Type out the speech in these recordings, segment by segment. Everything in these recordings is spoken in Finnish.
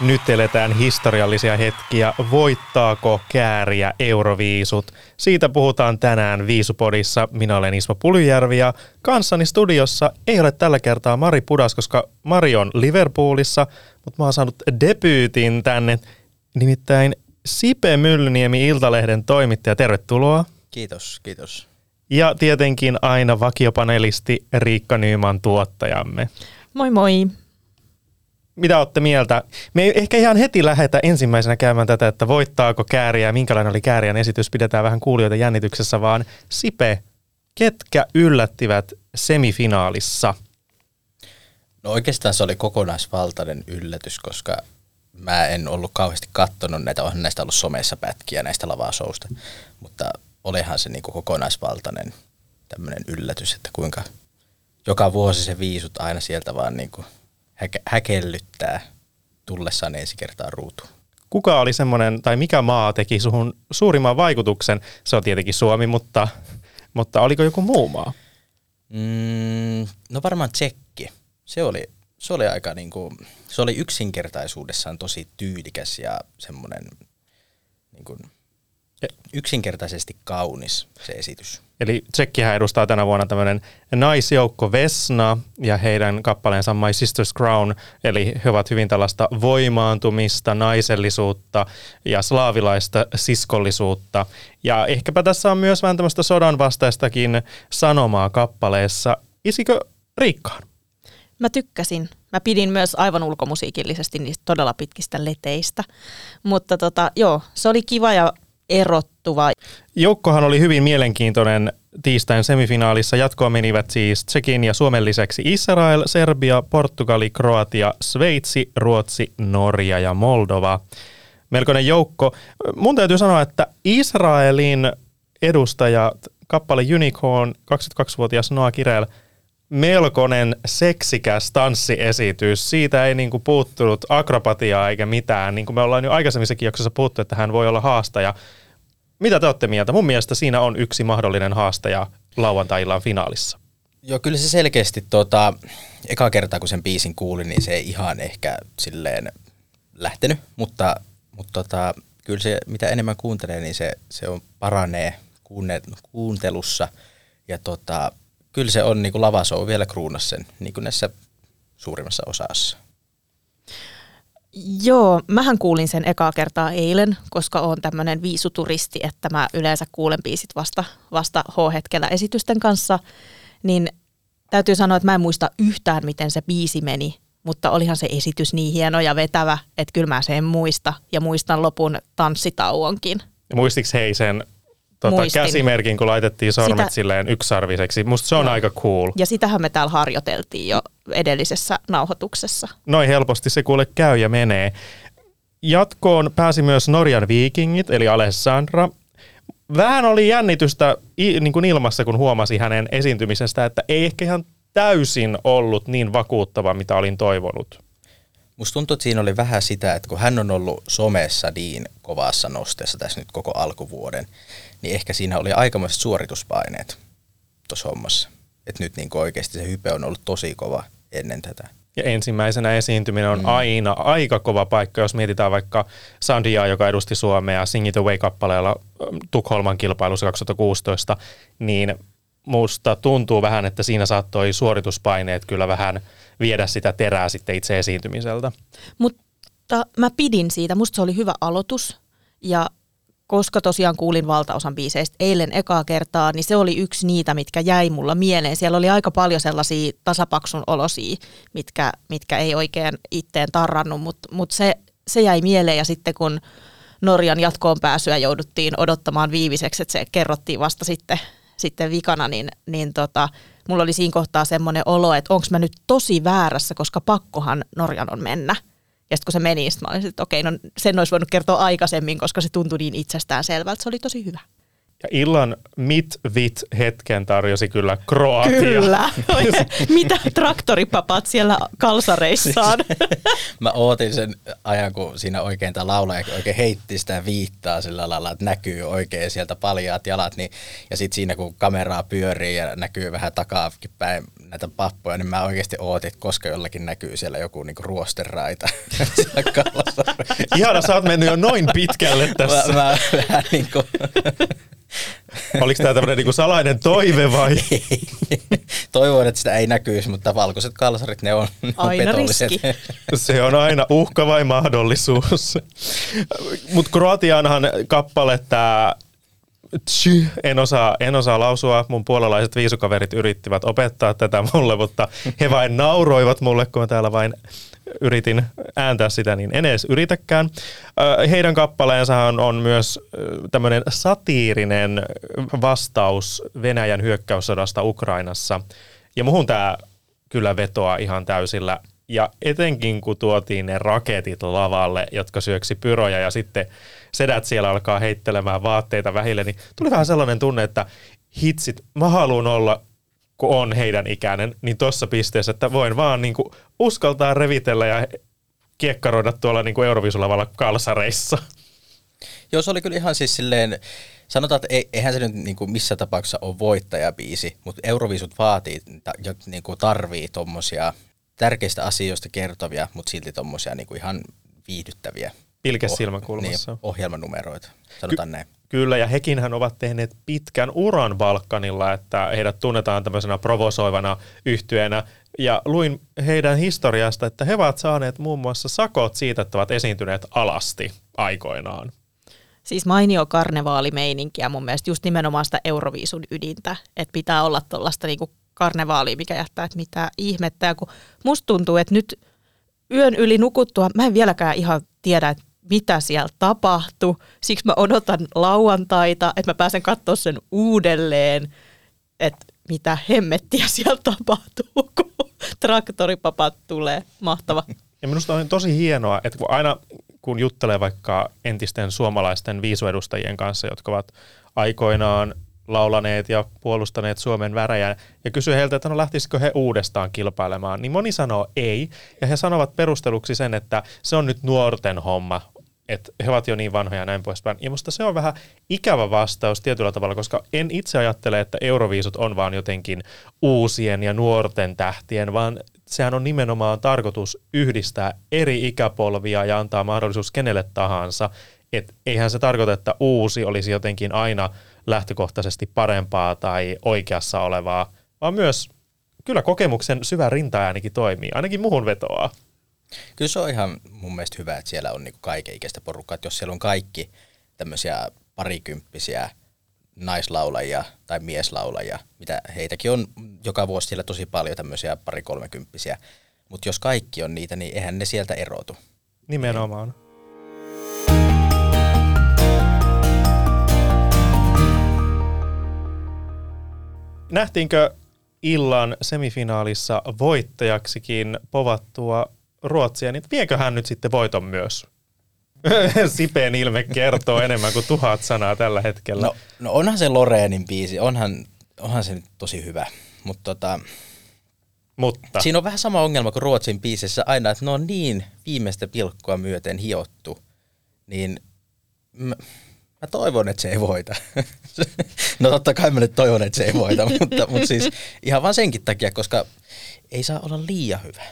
Nyt eletään historiallisia hetkiä. Voittaako kääriä Euroviisut? Siitä puhutaan tänään Viisupodissa. Minä olen Ismo Pulyjärvi ja kanssani studiossa ei ole tällä kertaa Mari Pudas, koska Mari on Liverpoolissa, mutta mä oon saanut debyytin tänne. Nimittäin Sipe Myllyniemi Iltalehden toimittaja, tervetuloa. Kiitos, kiitos. Ja tietenkin aina vakiopanelisti Riikka Nyyman tuottajamme. Moi moi. Mitä olette mieltä? Me ei ehkä ihan heti lähetä ensimmäisenä käymään tätä, että voittaako kääriä ja minkälainen oli kääriän esitys. Pidetään vähän kuulijoita jännityksessä, vaan Sipe, ketkä yllättivät semifinaalissa? No oikeastaan se oli kokonaisvaltainen yllätys, koska mä en ollut kauheasti kattonut näitä, onhan näistä ollut somessa pätkiä näistä lavasousta, mutta olihan se niin kuin kokonaisvaltainen tämmöinen yllätys, että kuinka joka vuosi se viisut aina sieltä vaan niin kuin häke, häkellyttää tullessaan ensi kertaa ruutuun. Kuka oli semmoinen, tai mikä maa teki suhun suurimman vaikutuksen? Se on tietenkin Suomi, mutta, mutta oliko joku muu maa? Mm, no varmaan tsekki. Se oli, se oli aika niin kuin, se oli yksinkertaisuudessaan tosi tyylikäs ja semmoinen niin kuin, yksinkertaisesti kaunis se esitys. Eli Tsekkihän edustaa tänä vuonna tämmöinen naisjoukko Vesna ja heidän kappaleensa My Sister's Crown, eli he ovat hyvin tällaista voimaantumista, naisellisuutta ja slaavilaista siskollisuutta. Ja ehkäpä tässä on myös vähän tämmöistä sodan vastaistakin sanomaa kappaleessa. Isikö Riikkaan? Mä tykkäsin. Mä pidin myös aivan ulkomusiikillisesti niistä todella pitkistä leteistä. Mutta tota, joo, se oli kiva ja erottuva. Joukkohan oli hyvin mielenkiintoinen tiistain semifinaalissa. Jatkoon menivät siis Tsekin ja Suomen lisäksi Israel, Serbia, Portugali, Kroatia, Sveitsi, Ruotsi, Norja ja Moldova. Melkoinen joukko. Mun täytyy sanoa, että Israelin edustaja, kappale Unicorn, 22-vuotias Noah Kirel, melkoinen seksikäs tanssiesitys. Siitä ei niinku puuttunut akrobatiaa eikä mitään. Niin kuin me ollaan jo aikaisemmissakin jaksossa puhuttu, että hän voi olla haastaja. Mitä te olette mieltä? Mun mielestä siinä on yksi mahdollinen haastaja lauantai-illan finaalissa. Joo, kyllä se selkeästi, tota, eka kertaa kun sen biisin kuulin, niin se ei ihan ehkä silleen lähtenyt, mutta, mutta tota, kyllä se, mitä enemmän kuuntelee, niin se, se on paranee kuunne, kuuntelussa. Ja tota, kyllä se on niin kuin lavasou vielä kruunas sen niin kuin näissä suurimmassa osassa. Joo, mähän kuulin sen ekaa kertaa eilen, koska on tämmöinen viisuturisti, että mä yleensä kuulen biisit vasta, vasta H-hetkellä esitysten kanssa. Niin täytyy sanoa, että mä en muista yhtään, miten se biisi meni, mutta olihan se esitys niin hieno ja vetävä, että kyllä mä sen muista ja muistan lopun tanssitauonkin. Ja muistiko hei sen tota, Muistin. käsimerkin, kun laitettiin sormet Sitä- silleen yksisarviseksi? Musta se on Joo. aika cool. Ja sitähän me täällä harjoiteltiin jo edellisessä nauhoituksessa. Noin helposti se kuule käy ja menee. Jatkoon pääsi myös Norjan viikingit, eli Alessandra. Vähän oli jännitystä niin kuin ilmassa, kun huomasi hänen esiintymisestä, että ei ehkä ihan täysin ollut niin vakuuttava, mitä olin toivonut. Musta tuntuu, että siinä oli vähän sitä, että kun hän on ollut somessa niin kovassa nosteessa tässä nyt koko alkuvuoden, niin ehkä siinä oli aikamoiset suorituspaineet tuossa hommassa. Että nyt niin oikeasti se hype on ollut tosi kova ennen tätä. Ja ensimmäisenä esiintyminen on mm. aina aika kova paikka, jos mietitään vaikka Sandiaa, joka edusti Suomea Sing It Away-kappaleella ähm, Tukholman kilpailussa 2016, niin musta tuntuu vähän, että siinä saattoi suorituspaineet kyllä vähän viedä sitä terää sitten itse esiintymiseltä. Mutta mä pidin siitä, musta se oli hyvä aloitus ja koska tosiaan kuulin valtaosan biiseistä eilen ekaa kertaa, niin se oli yksi niitä, mitkä jäi mulla mieleen. Siellä oli aika paljon sellaisia tasapaksun olosia, mitkä, mitkä ei oikein itteen tarrannut, mutta mut se, se jäi mieleen ja sitten kun Norjan jatkoon pääsyä jouduttiin odottamaan viiviseksi, että se kerrottiin vasta sitten, sitten vikana, niin, niin tota, mulla oli siinä kohtaa semmoinen olo, että onko mä nyt tosi väärässä, koska pakkohan Norjan on mennä. Ja sitten kun se meni, sit mä olin, että okei, no sen olisi voinut kertoa aikaisemmin, koska se tuntui niin itsestään selvältä. Se oli tosi hyvä. Ja illan mit-vit hetken tarjosi kyllä Kroatia. Kyllä. Mitä traktoripapat siellä kalsareissaan? Mä ootin sen ajan, kun siinä oikein tämä laulaja oikein heitti sitä viittaa sillä lailla, että näkyy oikein sieltä paljaat jalat. Niin, ja sitten siinä, kun kameraa pyörii ja näkyy vähän takaakin päin näitä pappoja, niin mä oikeasti ootin, että koska jollakin näkyy siellä joku niinku ruosteraita. Ihana, sä oot mennyt jo noin pitkälle tässä. Mä, mä vähän niin kuin, Oliko tämä tämmöinen niinku salainen toive vai? toivon, että sitä ei näkyisi, mutta valkoiset kalsarit, ne on, ne on Aina petolliset. riski. Se on aina uhka vai mahdollisuus. Mutta Kroatianhan kappale tämä Tsy, en osaa, en osaa lausua. Mun puolalaiset viisukaverit yrittivät opettaa tätä mulle, mutta he vain nauroivat mulle, kun mä täällä vain yritin ääntää sitä, niin en edes yritäkään. Heidän kappaleensahan on myös tämmöinen satiirinen vastaus Venäjän hyökkäyssodasta Ukrainassa. Ja muhun tämä kyllä vetoaa ihan täysillä. Ja etenkin kun tuotiin ne raketit lavalle, jotka syöksi pyroja ja sitten sedät siellä alkaa heittelemään vaatteita vähille, niin tuli vähän sellainen tunne, että hitsit, mä haluan olla kun on heidän ikäinen, niin tuossa pisteessä, että voin vaan niin kuin uskaltaa revitellä ja kiekkaroida tuolla niin kuin Euroviisulavalla kalsareissa. Joo, se oli kyllä ihan siis silleen, sanotaan, että ei, eihän se nyt niin kuin missä tapauksessa ole voittajabiisi, mutta Euroviisut vaatii ja niin kuin tarvii tuommoisia tärkeistä asioista kertovia, mutta silti tuommoisia niin kuin ihan viihdyttäviä Pilke silmäkulmassa. niin, ohjelmanumeroita, sanotaan Ky- näin. Kyllä, ja hekinhän ovat tehneet pitkän uran Balkanilla, että heidät tunnetaan tämmöisenä provosoivana yhtyeenä. Ja luin heidän historiasta, että he ovat saaneet muun muassa sakot siitä, että ovat esiintyneet alasti aikoinaan. Siis mainio karnevaalimeininkiä mun mielestä just nimenomaan sitä Euroviisun ydintä, että pitää olla tuollaista niinku karnevaalia, mikä jättää, että mitä ihmettä. Ja kun musta tuntuu, että nyt yön yli nukuttua, mä en vieläkään ihan tiedä, että mitä siellä tapahtui. Siksi mä odotan lauantaita, että mä pääsen katsoa sen uudelleen, että mitä hemmettiä siellä tapahtuu, kun traktoripapat tulee. Mahtava. Ja minusta on tosi hienoa, että kun aina kun juttelee vaikka entisten suomalaisten viisuedustajien kanssa, jotka ovat aikoinaan laulaneet ja puolustaneet Suomen värejä ja kysyy heiltä, että no lähtisikö he uudestaan kilpailemaan, niin moni sanoo ei. Ja he sanovat perusteluksi sen, että se on nyt nuorten homma, että he ovat jo niin vanhoja ja näin poispäin. Ja musta se on vähän ikävä vastaus tietyllä tavalla, koska en itse ajattele, että Euroviisut on vaan jotenkin uusien ja nuorten tähtien, vaan sehän on nimenomaan tarkoitus yhdistää eri ikäpolvia ja antaa mahdollisuus kenelle tahansa. Et eihän se tarkoita, että uusi olisi jotenkin aina lähtökohtaisesti parempaa tai oikeassa olevaa, vaan myös kyllä kokemuksen syvä rinta ainakin toimii, ainakin muhun vetoaa. Kyllä se on ihan mun mielestä hyvä, että siellä on niinku kaikenikäistä porukkaa, että jos siellä on kaikki tämmöisiä parikymppisiä naislaulajia tai mieslaulajia, mitä heitäkin on joka vuosi siellä tosi paljon tämmöisiä pari kolmekymppisiä, mutta jos kaikki on niitä, niin eihän ne sieltä erotu. Nimenomaan. Nähtiinkö illan semifinaalissa voittajaksikin povattua Ruotsia, niin vieköhän nyt sitten voiton myös? Sipeen ilme kertoo enemmän kuin tuhat sanaa tällä hetkellä. No, no onhan se Loreenin biisi, onhan, onhan se nyt tosi hyvä, mutta tota, Mutta siinä on vähän sama ongelma kuin Ruotsin biisissä aina, että ne on niin viimeistä pilkkoa myöten hiottu, niin mä, mä toivon, että se ei voita. no totta kai mä nyt toivon, että se ei voita, mutta, mutta siis ihan vaan senkin takia, koska ei saa olla liian hyvä.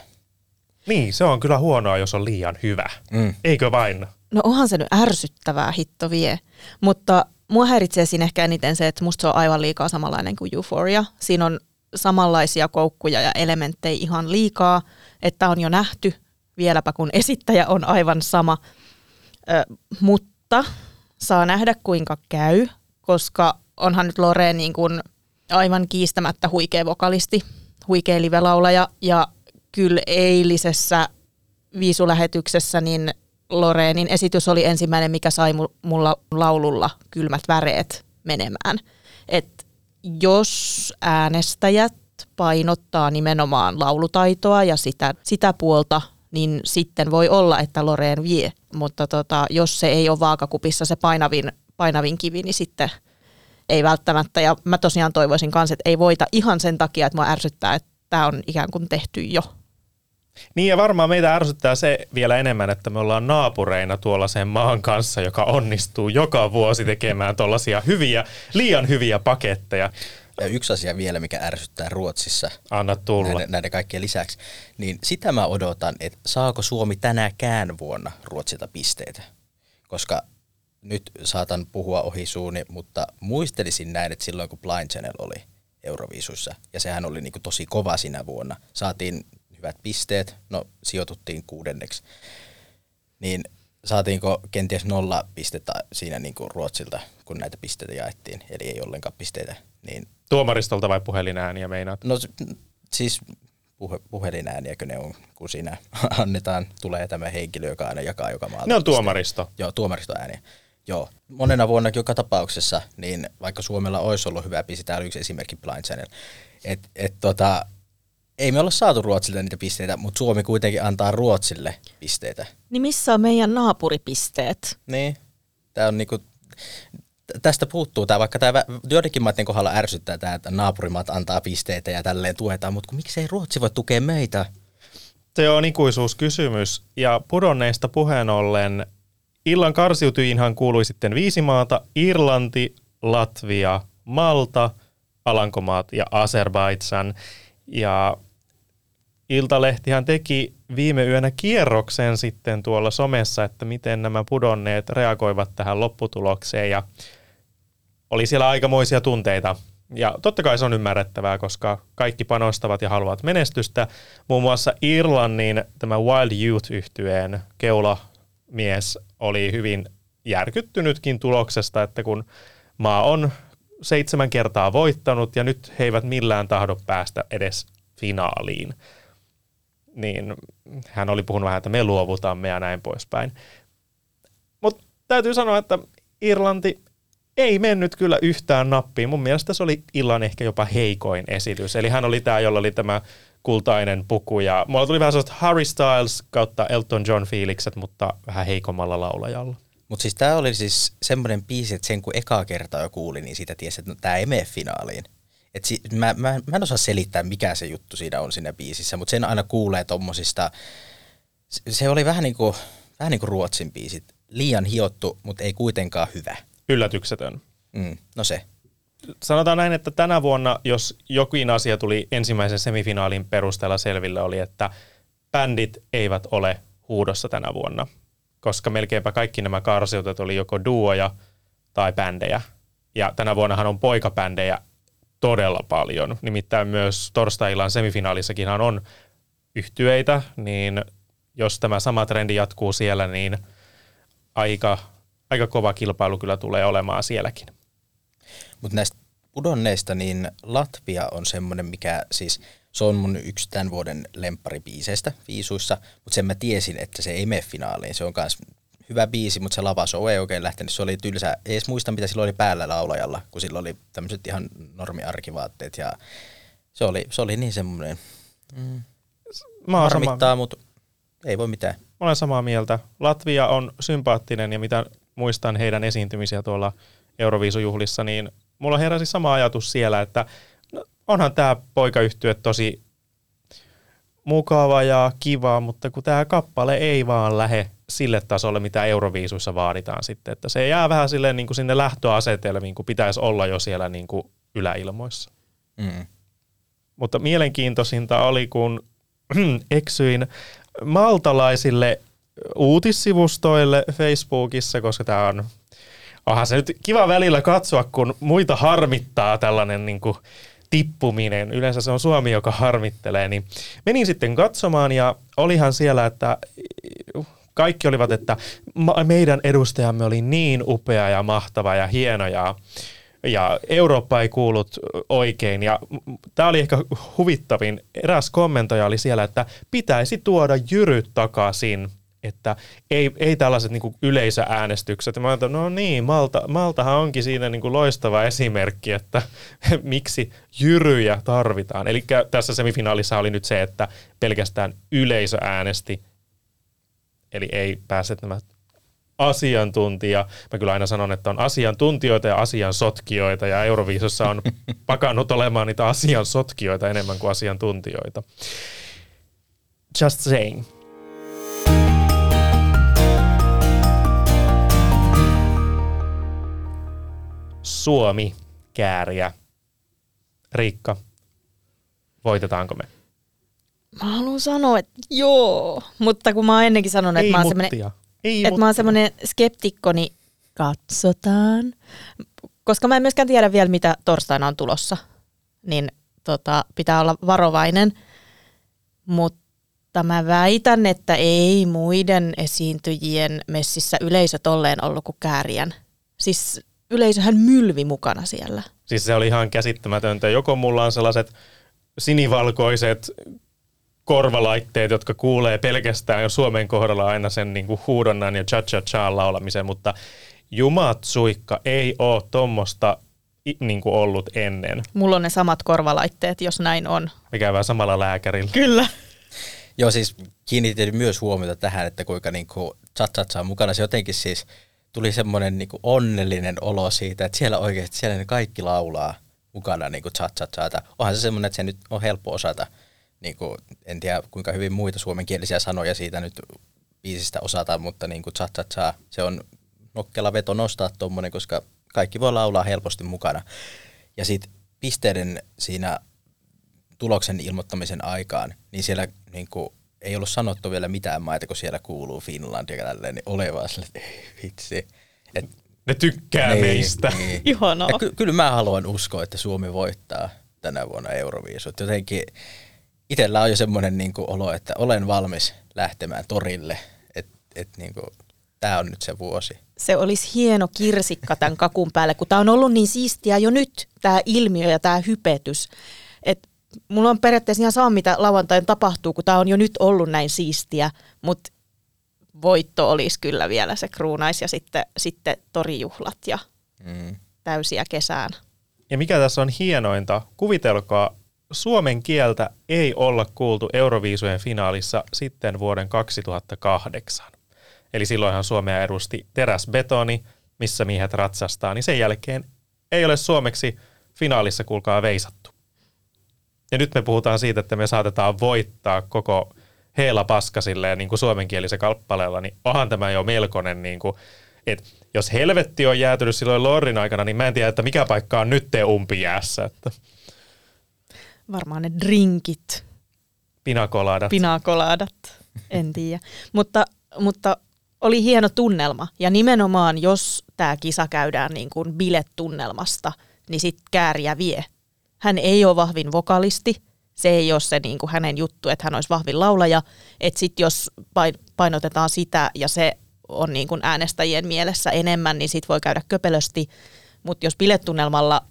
niin, se on kyllä huonoa, jos on liian hyvä. Mm. Eikö vain? No onhan se nyt ärsyttävää, hitto vie. Mutta mua häiritsee siinä ehkä eniten se, että musta se on aivan liikaa samanlainen kuin Euphoria. Siinä on samanlaisia koukkuja ja elementtejä ihan liikaa, että on jo nähty, vieläpä kun esittäjä on aivan sama. Ö, mutta saa nähdä kuinka käy, koska onhan nyt Loreen niin kuin aivan kiistämättä huikea vokalisti, huikea live-laulaja ja kyllä eilisessä viisulähetyksessä niin Loreenin esitys oli ensimmäinen, mikä sai mu- mulla laululla kylmät väreet menemään. Et jos äänestäjät painottaa nimenomaan laulutaitoa ja sitä, sitä puolta, niin sitten voi olla, että Loreen vie. Mutta tota, jos se ei ole vaakakupissa se painavin, painavin kivi, niin sitten ei välttämättä. Ja mä tosiaan toivoisin kanssa, että ei voita ihan sen takia, että mua ärsyttää, että tämä on ikään kuin tehty jo. Niin ja varmaan meitä ärsyttää se vielä enemmän, että me ollaan naapureina tuolla sen maan kanssa, joka onnistuu joka vuosi tekemään tuollaisia hyviä, liian hyviä paketteja. Ja yksi asia vielä, mikä ärsyttää Ruotsissa Anna tulla. näiden, näiden kaikkien lisäksi, niin sitä mä odotan, että saako Suomi tänäkään vuonna Ruotsilta pisteitä. Koska nyt saatan puhua ohi suuni, mutta muistelisin näin, että silloin kun Blind Channel oli Euroviisuissa, ja sehän oli niin kuin tosi kova sinä vuonna, saatiin hyvät pisteet, no sijoituttiin kuudenneksi, niin saatiinko kenties nolla pistettä siinä niin kuin Ruotsilta, kun näitä pisteitä jaettiin, eli ei ollenkaan pisteitä, niin Tuomaristolta vai puhelinääniä meinaat? No siis puhe, puhelinääniäkö ne on, kun siinä annetaan, tulee tämä henkilö, joka aina jakaa joka maalta. Ne on pisteitä. tuomaristo. Joo, tuomaristoääniä. Joo. Monena vuonna joka tapauksessa, niin vaikka Suomella olisi ollut hyvä biisi, tämä oli yksi esimerkki Blind Channel, että et, tota, ei me olla saatu Ruotsilta niitä pisteitä, mutta Suomi kuitenkin antaa Ruotsille pisteitä. Niin missä on meidän naapuripisteet? Niin. Tämä on niinku, tästä puuttuu tämä, vaikka tämä joidenkin maiden kohdalla ärsyttää tämä, että naapurimaat antaa pisteitä ja tälleen tuetaan, mutta miksei Ruotsi voi tukea meitä? Se on ikuisuuskysymys. Ja pudonneista puheen ollen, illan karsiutujiinhan kuului sitten viisi maata, Irlanti, Latvia, Malta, Alankomaat ja Azerbaidsan. Ja Iltalehtihan teki viime yönä kierroksen sitten tuolla somessa, että miten nämä pudonneet reagoivat tähän lopputulokseen ja oli siellä aikamoisia tunteita. Ja totta kai se on ymmärrettävää, koska kaikki panostavat ja haluavat menestystä. Muun muassa Irlannin tämä Wild Youth-yhtyeen keulamies oli hyvin järkyttynytkin tuloksesta, että kun maa on seitsemän kertaa voittanut ja nyt he eivät millään tahdo päästä edes finaaliin, niin hän oli puhunut vähän, että me luovutamme ja näin poispäin. Mutta täytyy sanoa, että Irlanti ei mennyt kyllä yhtään nappiin. Mun mielestä se oli illan ehkä jopa heikoin esitys. Eli hän oli tämä, jolla oli tämä kultainen puku. Ja mulla tuli vähän sellaiset Harry Styles kautta Elton John fiilikset, mutta vähän heikommalla laulajalla. Mutta siis tämä oli siis semmoinen biisi, että sen kun ekaa kertaa jo kuuli, niin sitä tiesi, että no, tämä ei mene finaaliin. Et si- mä, mä, mä en osaa selittää, mikä se juttu siinä on siinä biisissä, mutta sen aina kuulee tommosista, se, oli vähän niin kuin, vähän niin kuin Ruotsin biisit. Liian hiottu, mutta ei kuitenkaan hyvä. Yllätyksetön. Mm, no se. Sanotaan näin, että tänä vuonna, jos jokin asia tuli ensimmäisen semifinaalin perusteella selville, oli, että bändit eivät ole huudossa tänä vuonna, koska melkeinpä kaikki nämä karsiutet oli joko duoja tai bändejä. Ja tänä vuonnahan on poikabändejä todella paljon. Nimittäin myös torstai-illan semifinaalissakin on yhtyeitä, niin jos tämä sama trendi jatkuu siellä, niin aika, aika kova kilpailu kyllä tulee olemaan sielläkin. Mutta näistä pudonneista, niin Latvia on semmoinen, mikä siis, se on mun yksi tämän vuoden lempparibiiseistä viisuissa, mutta sen mä tiesin, että se ei mene finaaliin. Se on myös hyvä biisi, mutta se lavashow ei oikein lähtenyt. Se oli tylsä. Ei edes muista, mitä silloin oli päällä laulajalla, kun sillä oli tämmöiset ihan normiarkivaatteet. Ja se oli, se oli niin semmoinen, mm, Mä harmittaa, mutta ei voi mitään. Mä olen samaa mieltä. Latvia on sympaattinen ja mitä muistan heidän esiintymisiä tuolla Euroviisujuhlissa, niin mulla heräsi sama ajatus siellä, että no, onhan tämä poikayhtye tosi mukava ja kiva, mutta kun tämä kappale ei vaan lähde sille tasolle, mitä Euroviisuissa vaaditaan sitten, että se jää vähän silleen niin kuin sinne lähtöasetelmiin, kun pitäisi olla jo siellä niin kuin yläilmoissa. Mm. Mutta mielenkiintoisinta oli, kun eksyin maltalaisille uutissivustoille Facebookissa, koska tämä on, onhan se nyt kiva välillä katsoa, kun muita harmittaa tällainen niin kuin tippuminen. Yleensä se on Suomi, joka harmittelee. Niin menin sitten katsomaan ja olihan siellä, että kaikki olivat, että meidän edustajamme oli niin upea ja mahtava ja hieno ja ja Eurooppa ei kuullut oikein. Ja tämä oli ehkä huvittavin. Eräs kommentoija oli siellä, että pitäisi tuoda jyryt takaisin, että ei, ei tällaiset niin yleisöäänestykset. Ja mä ajattelin, no niin, Malta, Maltahan onkin siinä niin loistava esimerkki, että miksi jyryjä tarvitaan. Eli tässä semifinaalissa oli nyt se, että pelkästään yleisö äänesti eli ei päässeet nämä asiantuntija. Mä kyllä aina sanon, että on asiantuntijoita ja asian sotkijoita, ja Euroviisussa on pakannut olemaan niitä asian sotkijoita enemmän kuin asiantuntijoita. Just saying. Suomi, kääriä. Riikka, voitetaanko me? Mä haluan sanoa, että joo, mutta kun mä oon ennenkin sanonut, että mä oon semmoinen että mä oon semmoinen skeptikko, niin katsotaan. Koska mä en myöskään tiedä vielä, mitä torstaina on tulossa, niin tota, pitää olla varovainen. Mutta mä väitän, että ei muiden esiintyjien messissä yleisö tolleen ollut kuin kääriän. Siis yleisöhän mylvi mukana siellä. Siis se oli ihan käsittämätöntä. Joko mulla on sellaiset sinivalkoiset korvalaitteet, jotka kuulee pelkästään jo Suomen kohdalla aina sen niin kuin huudonnan ja cha cha cha laulamisen, mutta jumat suikka ei ole tuommoista niin kuin ollut ennen. Mulla on ne samat korvalaitteet, jos näin on. Me käydään samalla lääkärillä. Kyllä. Joo, siis kiinnitin myös huomiota tähän, että kuinka niinku cha on mukana. Se jotenkin siis tuli semmoinen niinku onnellinen olo siitä, että siellä oikeasti siellä ne kaikki laulaa mukana niinku cha cha Onhan se semmoinen, että se nyt on helppo osata. Niinku, en tiedä kuinka hyvin muita suomenkielisiä sanoja siitä nyt biisistä osata, mutta cha cha se on nokkela veto nostaa tuommoinen, koska kaikki voi laulaa helposti mukana. Ja sitten pisteiden siinä tuloksen ilmoittamisen aikaan, niin siellä niin kuin, ei ollut sanottu vielä mitään maita, kun siellä kuuluu Finland ja tälleen, niin ole vaan sille, että ei vitsi. Et, Ne tykkää niin, meistä. Niin. Ihanaa. Ja ky- kyllä mä haluan uskoa, että Suomi voittaa tänä vuonna Euroviisut. Jotenkin itsellä on jo semmoinen niin kuin, olo, että olen valmis lähtemään torille, että et, niin kuin, tämä on nyt se vuosi. se olisi hieno kirsikka tämän kakun päälle, kun tämä on ollut niin siistiä jo nyt, tämä ilmiö ja tämä hypetys. Et mulla on periaatteessa ihan sama, mitä lauantain tapahtuu, kun tämä on jo nyt ollut näin siistiä, mutta voitto olisi kyllä vielä se kruunais ja sitten, sitten torijuhlat ja Mm. täysiä kesään. Ja mikä tässä on hienointa, kuvitelkaa, suomen kieltä ei olla kuultu Euroviisujen finaalissa sitten vuoden 2008. Eli silloinhan Suomea edusti teräsbetoni, missä miehet ratsastaa, niin sen jälkeen ei ole suomeksi finaalissa kuulkaa veisattu. Ja nyt me puhutaan siitä, että me saatetaan voittaa koko heela paska silleen niin kuin suomenkielisen kappaleella, niin onhan tämä jo melkoinen, niin kuin, että jos helvetti on jäätynyt silloin Lorrin aikana, niin mä en tiedä, että mikä paikka on nyt te umpijäässä, että Varmaan ne drinkit, pinakoladat. pinakolaadat, en tiedä. mutta, mutta oli hieno tunnelma ja nimenomaan jos tämä kisa käydään niin kuin biletunnelmasta, niin sitten kääriä vie. Hän ei ole vahvin vokalisti, se ei ole se niin kuin hänen juttu, että hän olisi vahvin laulaja. Että sitten jos pain- painotetaan sitä ja se on niin kuin äänestäjien mielessä enemmän, niin sitten voi käydä köpelösti. Mutta jos biletunnelmalla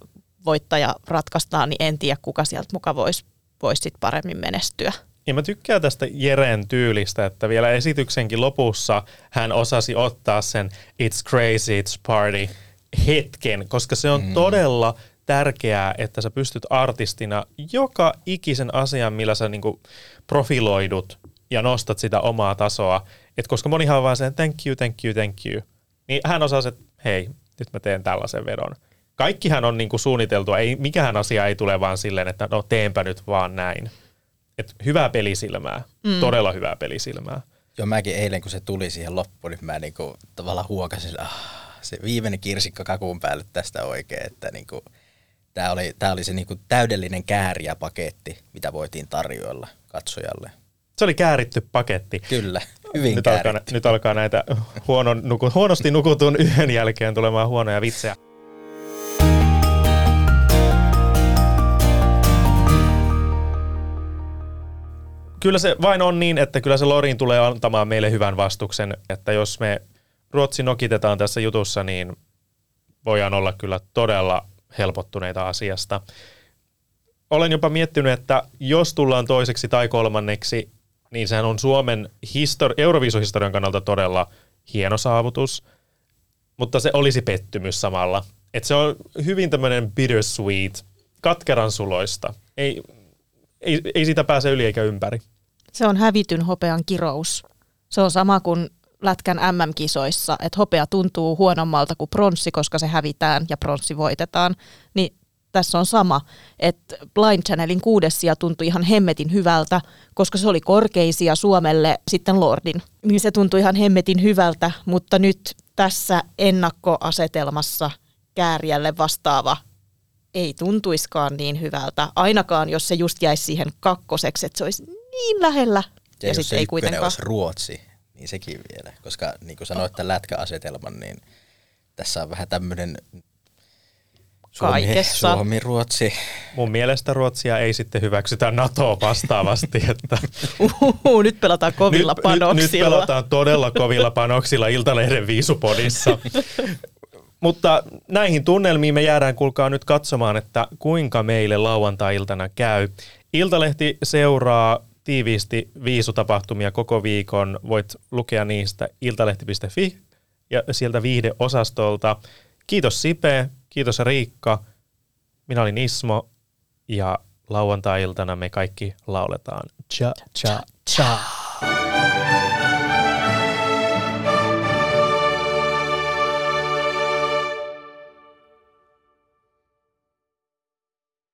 voittaja ratkaistaan, niin en tiedä kuka sieltä muka voisi vois sit paremmin menestyä. Ja mä tykkään tästä Jeren tyylistä, että vielä esityksenkin lopussa hän osasi ottaa sen It's crazy, it's party hetken, koska se on mm. todella tärkeää, että sä pystyt artistina joka ikisen asian, millä sä niinku profiloidut ja nostat sitä omaa tasoa. Et koska monihan on vaan sen thank you, thank you, thank you. Niin hän osasi, että hei, nyt mä teen tällaisen vedon. Kaikkihan on niinku suunniteltua, ei, mikään asia ei tule vaan silleen, että no teenpä nyt vaan näin. Et hyvää pelisilmää, mm. todella hyvää pelisilmää. Joo, mäkin eilen kun se tuli siihen loppuun, niin mä niinku tavallaan huokasin, ah, se viimeinen kirsikka kakun päälle tästä oikein, että niinku, tämä oli, tää oli se niinku täydellinen kääriäpaketti, mitä voitiin tarjoilla katsojalle. Se oli kääritty paketti. Kyllä, hyvin Nyt alkaa, kääritty. nyt alkaa näitä huonon, nuku, huonosti nukutun yön jälkeen tulemaan huonoja vitsejä. Kyllä se vain on niin, että kyllä se Lorin tulee antamaan meille hyvän vastuksen, että jos me Ruotsi nokitetaan tässä jutussa, niin voidaan olla kyllä todella helpottuneita asiasta. Olen jopa miettinyt, että jos tullaan toiseksi tai kolmanneksi, niin sehän on Suomen histori- Euroviisuhistorian kannalta todella hieno saavutus, mutta se olisi pettymys samalla. Et se on hyvin tämmöinen bittersweet, katkeran suloista. Ei, ei, ei siitä pääse yli eikä ympäri. Se on hävityn hopean kirous. Se on sama kuin lätkän MM-kisoissa, että hopea tuntuu huonommalta kuin pronssi, koska se hävitään ja pronssi voitetaan. Niin tässä on sama, että Blind Channelin kuudes sija tuntui ihan hemmetin hyvältä, koska se oli korkeisia Suomelle sitten Lordin. Niin se tuntui ihan hemmetin hyvältä, mutta nyt tässä ennakkoasetelmassa kääriälle vastaava ei tuntuiskaan niin hyvältä, ainakaan jos se just jäisi siihen kakkoseksi, että se olisi niin lähellä Ja, ja, sitten se ei kuitenkaan. olisi Ruotsi, niin sekin vielä. Koska niin kuin sanoit tämän lätkäasetelman, niin tässä on vähän tämmöinen Suomi, Kaikessa. Suomi, Ruotsi. Mun mielestä Ruotsia ei sitten hyväksytä NATOa vastaavasti, että Uhuhu, nyt pelataan kovilla nyt, panoksilla. Nyt, nyt pelataan todella kovilla panoksilla Iltalehden viisupodissa. Mutta näihin tunnelmiin me jäädään kuulkaa nyt katsomaan, että kuinka meille lauantai-iltana käy. Iltalehti seuraa tiiviisti viisutapahtumia koko viikon. Voit lukea niistä iltalehti.fi ja sieltä viihdeosastolta. Kiitos Sipe, kiitos Riikka. Minä olin Ismo ja lauantai-iltana me kaikki lauletaan cha cha cha.